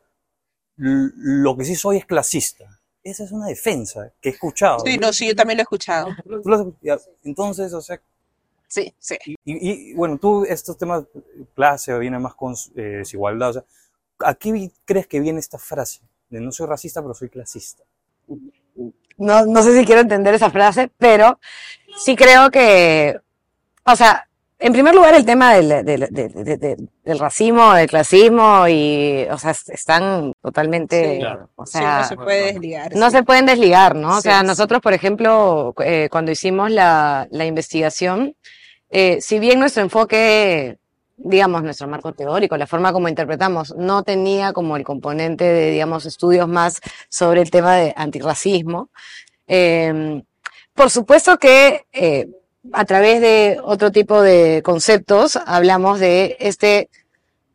A: lo que sí soy es clasista. Esa es una defensa que he escuchado.
C: Sí, no, sí, yo también lo he escuchado.
A: Entonces, o sea,
C: Sí, sí.
A: Y, y, bueno, tú, estos temas, clase, viene más con eh, desigualdad, o sea, ¿a qué crees que viene esta frase? De no soy racista, pero soy clasista.
B: No, no sé si quiero entender esa frase, pero sí creo que, o sea, en primer lugar el tema del, del, del, del racismo, del clasismo y, o sea, están totalmente,
C: sí, claro.
B: o sea,
C: sí, no se puede desligar.
B: No sí. se pueden desligar, ¿no? O sea, nosotros, por ejemplo, eh, cuando hicimos la, la investigación, eh, si bien nuestro enfoque, digamos, nuestro marco teórico, la forma como interpretamos, no tenía como el componente de, digamos, estudios más sobre el tema de antirracismo, eh, por supuesto que eh, a través de otro tipo de conceptos hablamos de este,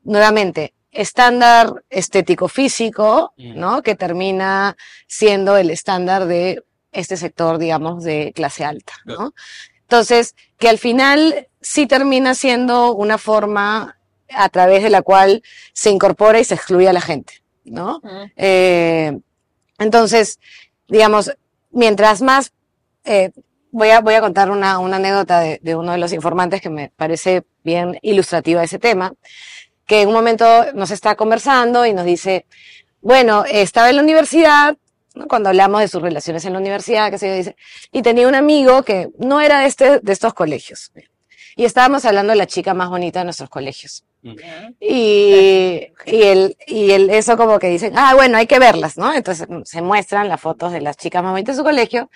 B: nuevamente, estándar estético físico, ¿no? Que termina siendo el estándar de este sector, digamos, de clase alta, ¿no? Entonces, que al final sí termina siendo una forma a través de la cual se incorpora y se excluye a la gente, ¿no? Uh -huh. eh, entonces, digamos, mientras más, eh, voy, a, voy a contar una, una anécdota de, de, uno de los informantes que me parece bien ilustrativa de ese tema, que en un momento nos está conversando y nos dice, bueno, estaba en la universidad, ¿no? cuando hablamos de sus relaciones en la universidad, que se dice, y tenía un amigo que no era de, este, de estos colegios. Y estábamos hablando de la chica más bonita de nuestros colegios. Mm. Y, y, el, y el, eso como que dicen, ah, bueno, hay que verlas, ¿no? Entonces se muestran las fotos de las chicas más bonitas de su colegio.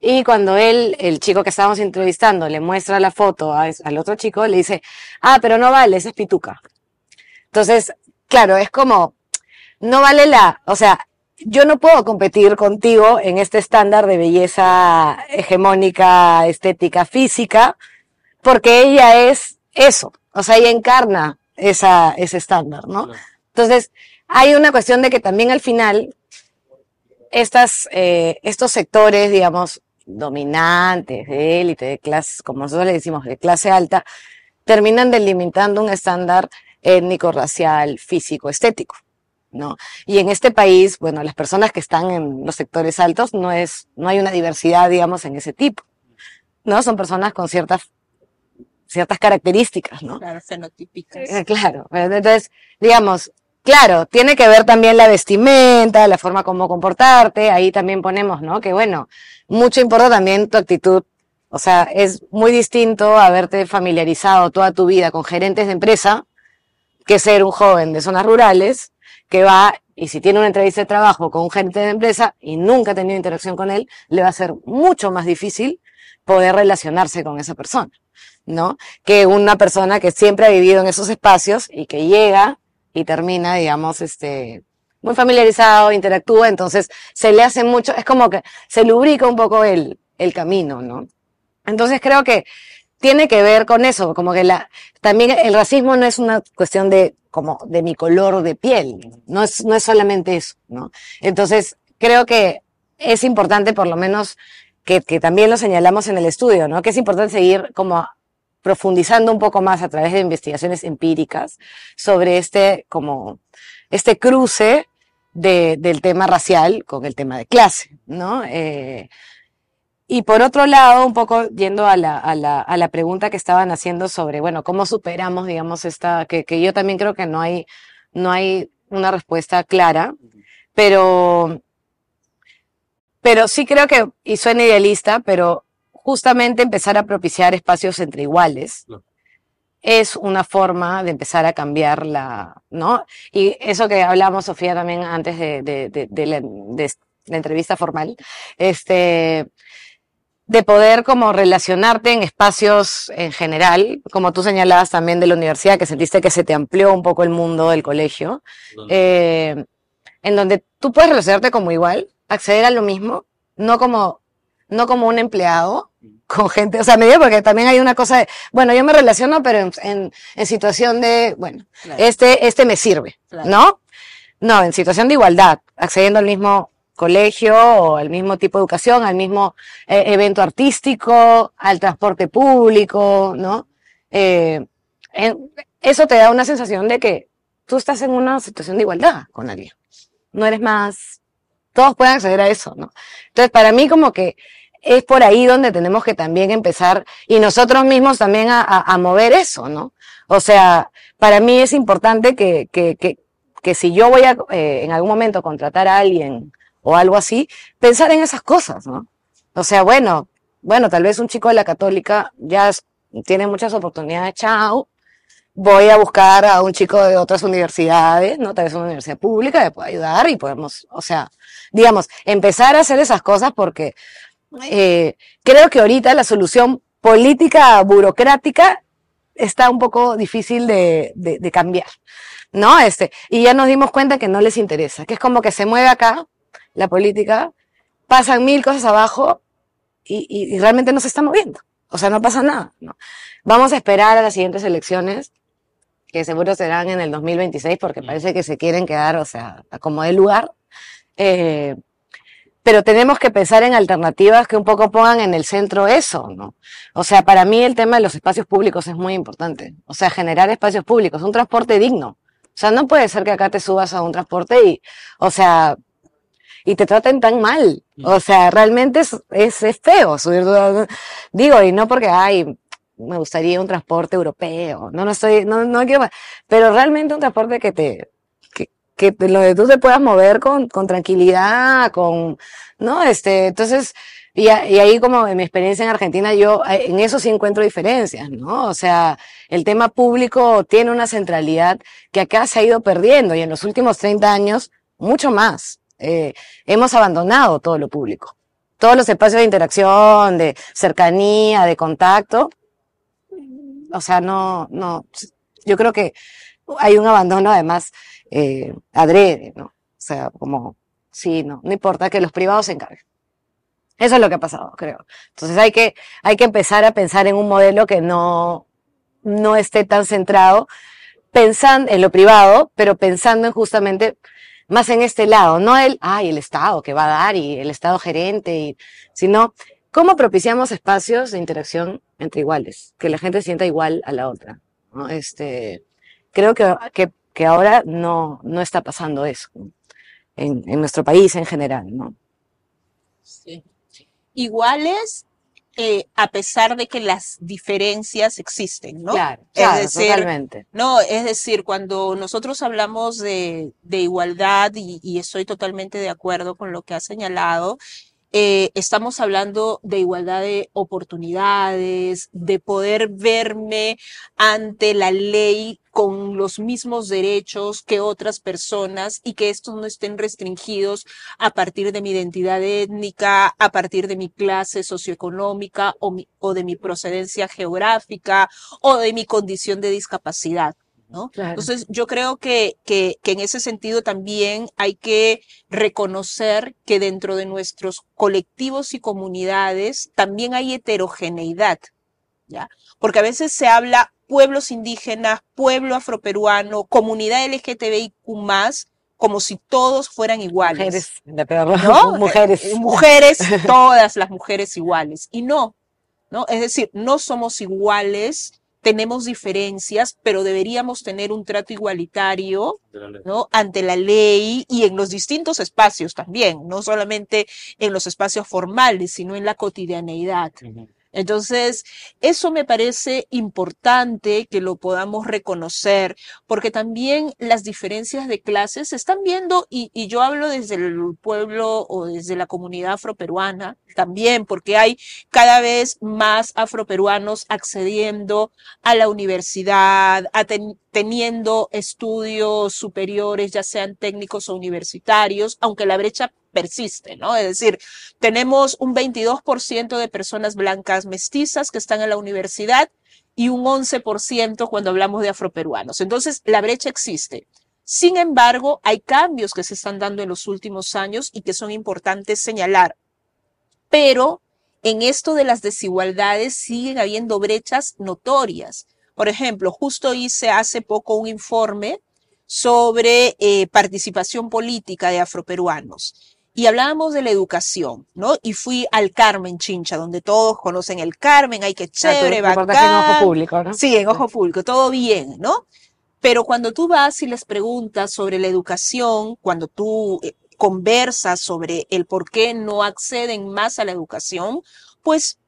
B: Y cuando él, el chico que estábamos entrevistando, le muestra la foto a, al otro chico, le dice, ah, pero no vale, esa es pituca. Entonces, claro, es como, no vale la, o sea, yo no puedo competir contigo en este estándar de belleza hegemónica, estética, física, porque ella es eso, o sea, ella encarna esa, ese estándar, ¿no? Entonces, hay una cuestión de que también al final, estas, eh, estos sectores, digamos, dominantes, de élite, de clase, como nosotros le decimos, de clase alta, terminan delimitando un estándar étnico, racial, físico, estético. ¿No? Y en este país, bueno, las personas que están en los sectores altos no es, no hay una diversidad, digamos, en ese tipo, ¿no? Son personas con ciertas, ciertas características, ¿no?
C: Claro, fenotípicas.
B: Eh, Claro, entonces, digamos, claro, tiene que ver también la vestimenta, la forma como comportarte, ahí también ponemos, ¿no? Que bueno, mucho importa también tu actitud, o sea, es muy distinto haberte familiarizado toda tu vida con gerentes de empresa que ser un joven de zonas rurales que va y si tiene una entrevista de trabajo con un gerente de empresa y nunca ha tenido interacción con él, le va a ser mucho más difícil poder relacionarse con esa persona, ¿no? Que una persona que siempre ha vivido en esos espacios y que llega y termina, digamos, este, muy familiarizado, interactúa, entonces se le hace mucho, es como que se lubrica un poco el, el camino, ¿no? Entonces creo que tiene que ver con eso, como que también el racismo no es una cuestión de, como, de mi color de piel, no es, no es solamente eso, ¿no? Entonces, creo que es importante, por lo menos, que, también lo señalamos en el estudio, ¿no? Que es importante seguir como profundizando un poco más a través de investigaciones empíricas sobre este, como, este cruce de, del tema racial con el tema de clase, ¿no? Eh, y por otro lado, un poco yendo a la, a la, a la pregunta que estaban haciendo sobre, bueno, cómo superamos, digamos, esta, que, que yo también creo que no hay, no hay una respuesta clara, pero, pero sí creo que, y suena idealista, pero justamente empezar a propiciar espacios entre iguales es una forma de empezar a cambiar la, ¿no? Y eso que hablamos, Sofía, también antes de, de, de, de la, de la entrevista formal, este, de poder como relacionarte en espacios en general, como tú señalabas también de la universidad, que sentiste que se te amplió un poco el mundo del colegio, eh, en donde tú puedes relacionarte como igual, acceder a lo mismo, no como, no como un empleado con gente, o sea, me dio porque también hay una cosa de, bueno, yo me relaciono, pero en, en, en situación de, bueno,
C: Claro.
B: este, este me sirve,
C: Claro.
B: ¿no? No, en situación de igualdad, accediendo al mismo colegio o al mismo tipo de educación, al mismo eh, evento artístico, al transporte público, ¿no? Eh, eso te da una sensación de que tú estás en una situación de igualdad con alguien. No eres más, todos pueden acceder a eso, ¿no? Entonces, para mí como que es por ahí donde tenemos que también empezar y nosotros mismos también a mover eso, ¿no? O sea, para mí es importante que, que, que, que si yo voy a eh, en algún momento contratar a alguien o algo así, pensar en esas cosas, ¿no? O sea, bueno, bueno, tal vez un chico de la católica ya tiene muchas oportunidades, chao. Voy a buscar a un chico de otras universidades, ¿no? Tal vez una universidad pública que pueda ayudar y podemos, o sea, digamos, empezar a hacer esas cosas porque eh, creo que ahorita la solución política burocrática está un poco difícil de, de, de cambiar, ¿no? Este, y ya nos dimos cuenta que no les interesa, que es como que se mueve acá la política, pasan mil cosas abajo y, y, y realmente no se está moviendo. O sea, no pasa nada, ¿no? Vamos a esperar a las siguientes elecciones, que seguro serán en el 2026, porque parece que se quieren quedar, o sea, como de lugar. Eh, pero tenemos que pensar en alternativas que un poco pongan en el centro eso, ¿no? O sea, para mí el tema de los espacios públicos es muy importante. O sea, generar espacios públicos, un transporte digno. O sea, no puede ser que acá te subas a un transporte y, o sea, y te traten tan mal. O sea, realmente es, es, es feo subir. Digo, y no porque, ay, me gustaría un transporte europeo. No, no estoy, no, no quiero, pero realmente un transporte que te, que, que lo de tú te puedas mover con, con tranquilidad, con, ¿no? Este, entonces, y, a- y ahí como en mi experiencia en Argentina, yo eh, en eso sí encuentro diferencias, ¿no? O sea, el tema público tiene una centralidad que acá se ha ido perdiendo y en los últimos 30 años, mucho más. Eh, hemos abandonado todo lo público. Todos los espacios de interacción, de cercanía, de contacto. O sea, no, no, yo creo que hay un abandono además eh, adrede, ¿no? O sea, como, sí, no, no importa que los privados se encarguen. Eso es lo que ha pasado, creo. Entonces hay que, hay que empezar a pensar en un modelo que no, no esté tan centrado pensando en lo privado, pero pensando en justamente más en este lado, no el, ay, el Estado que va a dar y el Estado gerente, sino cómo propiciamos espacios de interacción entre iguales, que la gente sienta igual a la otra. ¿no? Este, creo que, que, que ahora no, no está pasando eso en, en nuestro país en general, ¿no?
C: Sí. Iguales eh, a pesar de que las diferencias existen, ¿no?
B: Claro,
C: Es
B: claro,
C: decir,
B: totalmente.
C: No, es decir, cuando nosotros hablamos de, de igualdad, y, y estoy totalmente de acuerdo con lo que ha señalado, eh, estamos hablando de igualdad de oportunidades, de poder verme ante la ley con los mismos derechos que otras personas y que estos no estén restringidos a partir de mi identidad étnica, a partir de mi clase socioeconómica o, mi- o de mi procedencia geográfica o de mi condición de discapacidad. ¿No?
B: Claro.
C: Entonces, yo creo que, que, que en ese sentido también hay que reconocer que dentro de nuestros colectivos y comunidades también hay heterogeneidad, ¿ya? Porque a veces se habla pueblos indígenas, pueblo afroperuano, comunidad LGTBIQ+, como si todos fueran iguales.
B: Mujeres,
C: ¿no?
B: mujeres.
C: Eh, mujeres, todas las mujeres iguales. Y no, ¿no? Es decir, no somos iguales, tenemos diferencias, pero deberíamos tener un trato igualitario, ¿no? Ante la ley y en los distintos espacios también, no solamente en los espacios formales, sino en la cotidianeidad. Entonces, eso me parece importante que lo podamos reconocer, porque también las diferencias de clases se están viendo, y, y yo hablo desde el pueblo o desde la comunidad afroperuana también, porque hay cada vez más afroperuanos accediendo a la universidad, teniendo estudios superiores, ya sean técnicos o universitarios, aunque la brecha persiste, ¿no? Es decir, tenemos un 22% de personas blancas mestizas que están en la universidad y un 11% cuando hablamos de afroperuanos. Entonces, la brecha existe. Sin embargo, hay cambios que se están dando en los últimos años y que son importantes señalar. Pero en esto de las desigualdades siguen habiendo brechas notorias. Por ejemplo, justo hice hace poco un informe sobre eh, participación política de afroperuanos y hablábamos de la educación, ¿no? Y fui al Carmen Chincha, donde todos conocen el Carmen, ay, qué
B: Ah, tu
C: chévere,
B: reportaje en ojo
C: bacán.
B: público, ¿no?
C: Sí, en ojo público, todo bien, ¿no? Pero cuando tú vas y les preguntas sobre la educación, cuando tú eh, conversas sobre el por qué no acceden más a la educación, pues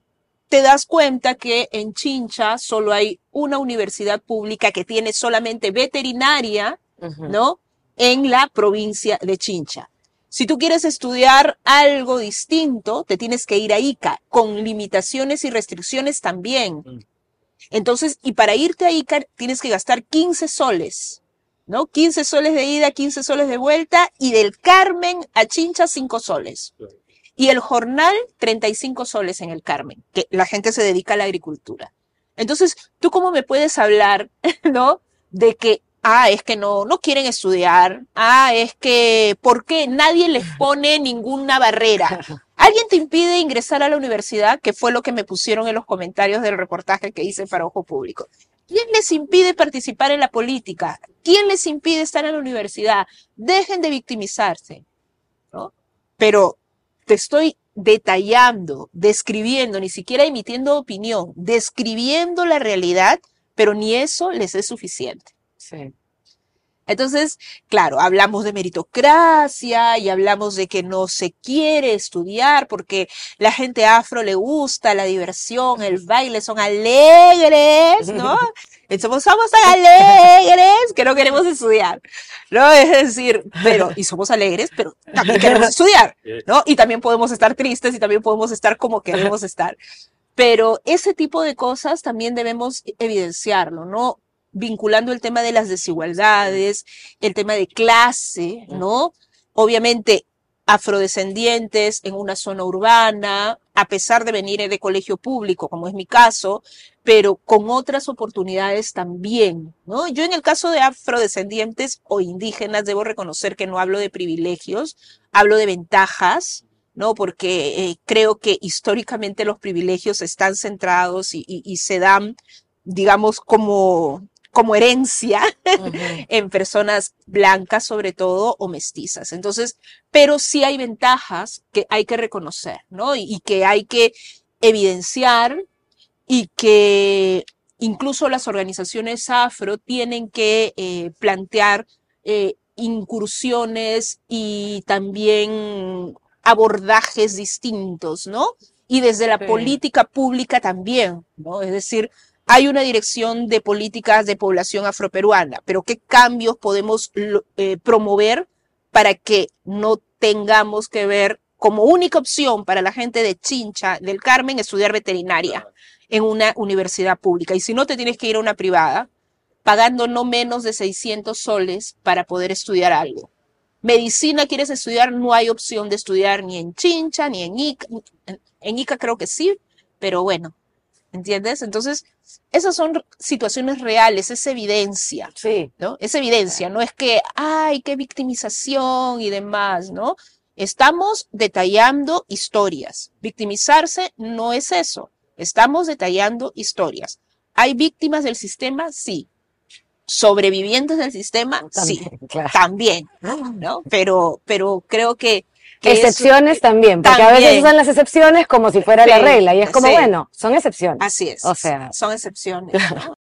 C: te das cuenta que en Chincha solo hay una universidad pública que tiene solamente veterinaria. ¿no? En la provincia de Chincha. Si tú quieres estudiar algo distinto, te tienes que ir a Ica, con limitaciones y restricciones también.
A: Mm.
C: Entonces, y para irte a Ica tienes que gastar 15 soles, ¿no? 15 soles de ida, 15 soles de vuelta, y del Carmen a Chincha 5 soles. Y el jornal, 35 soles en el Carmen, que la gente se dedica a la agricultura. Entonces, ¿tú cómo me puedes hablar, no? De que, ah, es que no, no quieren estudiar, ah, es que, ¿por qué? Nadie les pone ninguna barrera. ¿Alguien te impide ingresar a la universidad? Que fue lo que me pusieron en los comentarios del reportaje que hice para Ojo Público. ¿Quién les impide participar en la política? ¿Quién les impide estar en la universidad? Dejen de victimizarse. Pero te estoy detallando, describiendo, ni siquiera emitiendo opinión, describiendo la realidad, pero ni eso les es suficiente.
B: Sí.
C: Entonces, claro, hablamos de meritocracia y hablamos de que no se quiere estudiar porque la gente afro le gusta la diversión, el baile, son alegres, ¿no? Somos, somos tan alegres que no queremos estudiar, ¿no? Es decir, pero, y somos alegres, pero también queremos estudiar, ¿no? Y también podemos estar tristes y también podemos estar como queremos estar. Pero ese tipo de cosas también debemos evidenciarlo, ¿no? Vinculando el tema de las desigualdades, el tema de clase, ¿no? Obviamente, afrodescendientes en una zona urbana, a pesar de venir de colegio público, como es mi caso, pero con otras oportunidades también, ¿no? Yo en el caso de afrodescendientes o indígenas debo reconocer que no hablo de privilegios, hablo de ventajas, ¿no? Porque eh, creo que históricamente los privilegios están centrados y, y, y se dan, digamos, como como herencia en personas blancas sobre todo o mestizas. Entonces, pero sí hay ventajas que hay que reconocer, ¿no? Y, y que hay que evidenciar y que incluso las organizaciones afro tienen que eh, plantear eh, incursiones y también abordajes distintos, ¿no? Y desde la
B: Sí.
C: política pública también, ¿no? Es decir, hay una dirección de políticas de población afroperuana, pero ¿qué cambios podemos eh, promover para que no tengamos que ver como única opción para la gente de Chincha, del Carmen, estudiar veterinaria en una universidad pública? Y si no, te tienes que ir a una privada, pagando no menos de 600 soles para poder estudiar algo. Medicina quieres estudiar, no hay opción de estudiar ni en Chincha, ni en Ica. En Ica creo que sí, pero bueno, ¿entiendes? Entonces, esas son situaciones reales, es evidencia.
B: Sí.
C: ¿no? Es evidencia, no es que, ay, qué victimización y demás, ¿no? Estamos detallando historias. Victimizarse no es eso. Estamos detallando historias. ¿Hay víctimas del sistema? Sí. ¿Sobrevivientes del sistema? Sí.
B: También, claro.
C: También, ¿no? Pero, pero creo que,
B: Excepciones también, porque a veces usan las excepciones como si fuera la regla y es como,
C: sí.
B: bueno, son excepciones.
C: así es.
B: O sea.
C: son excepciones. ¿no?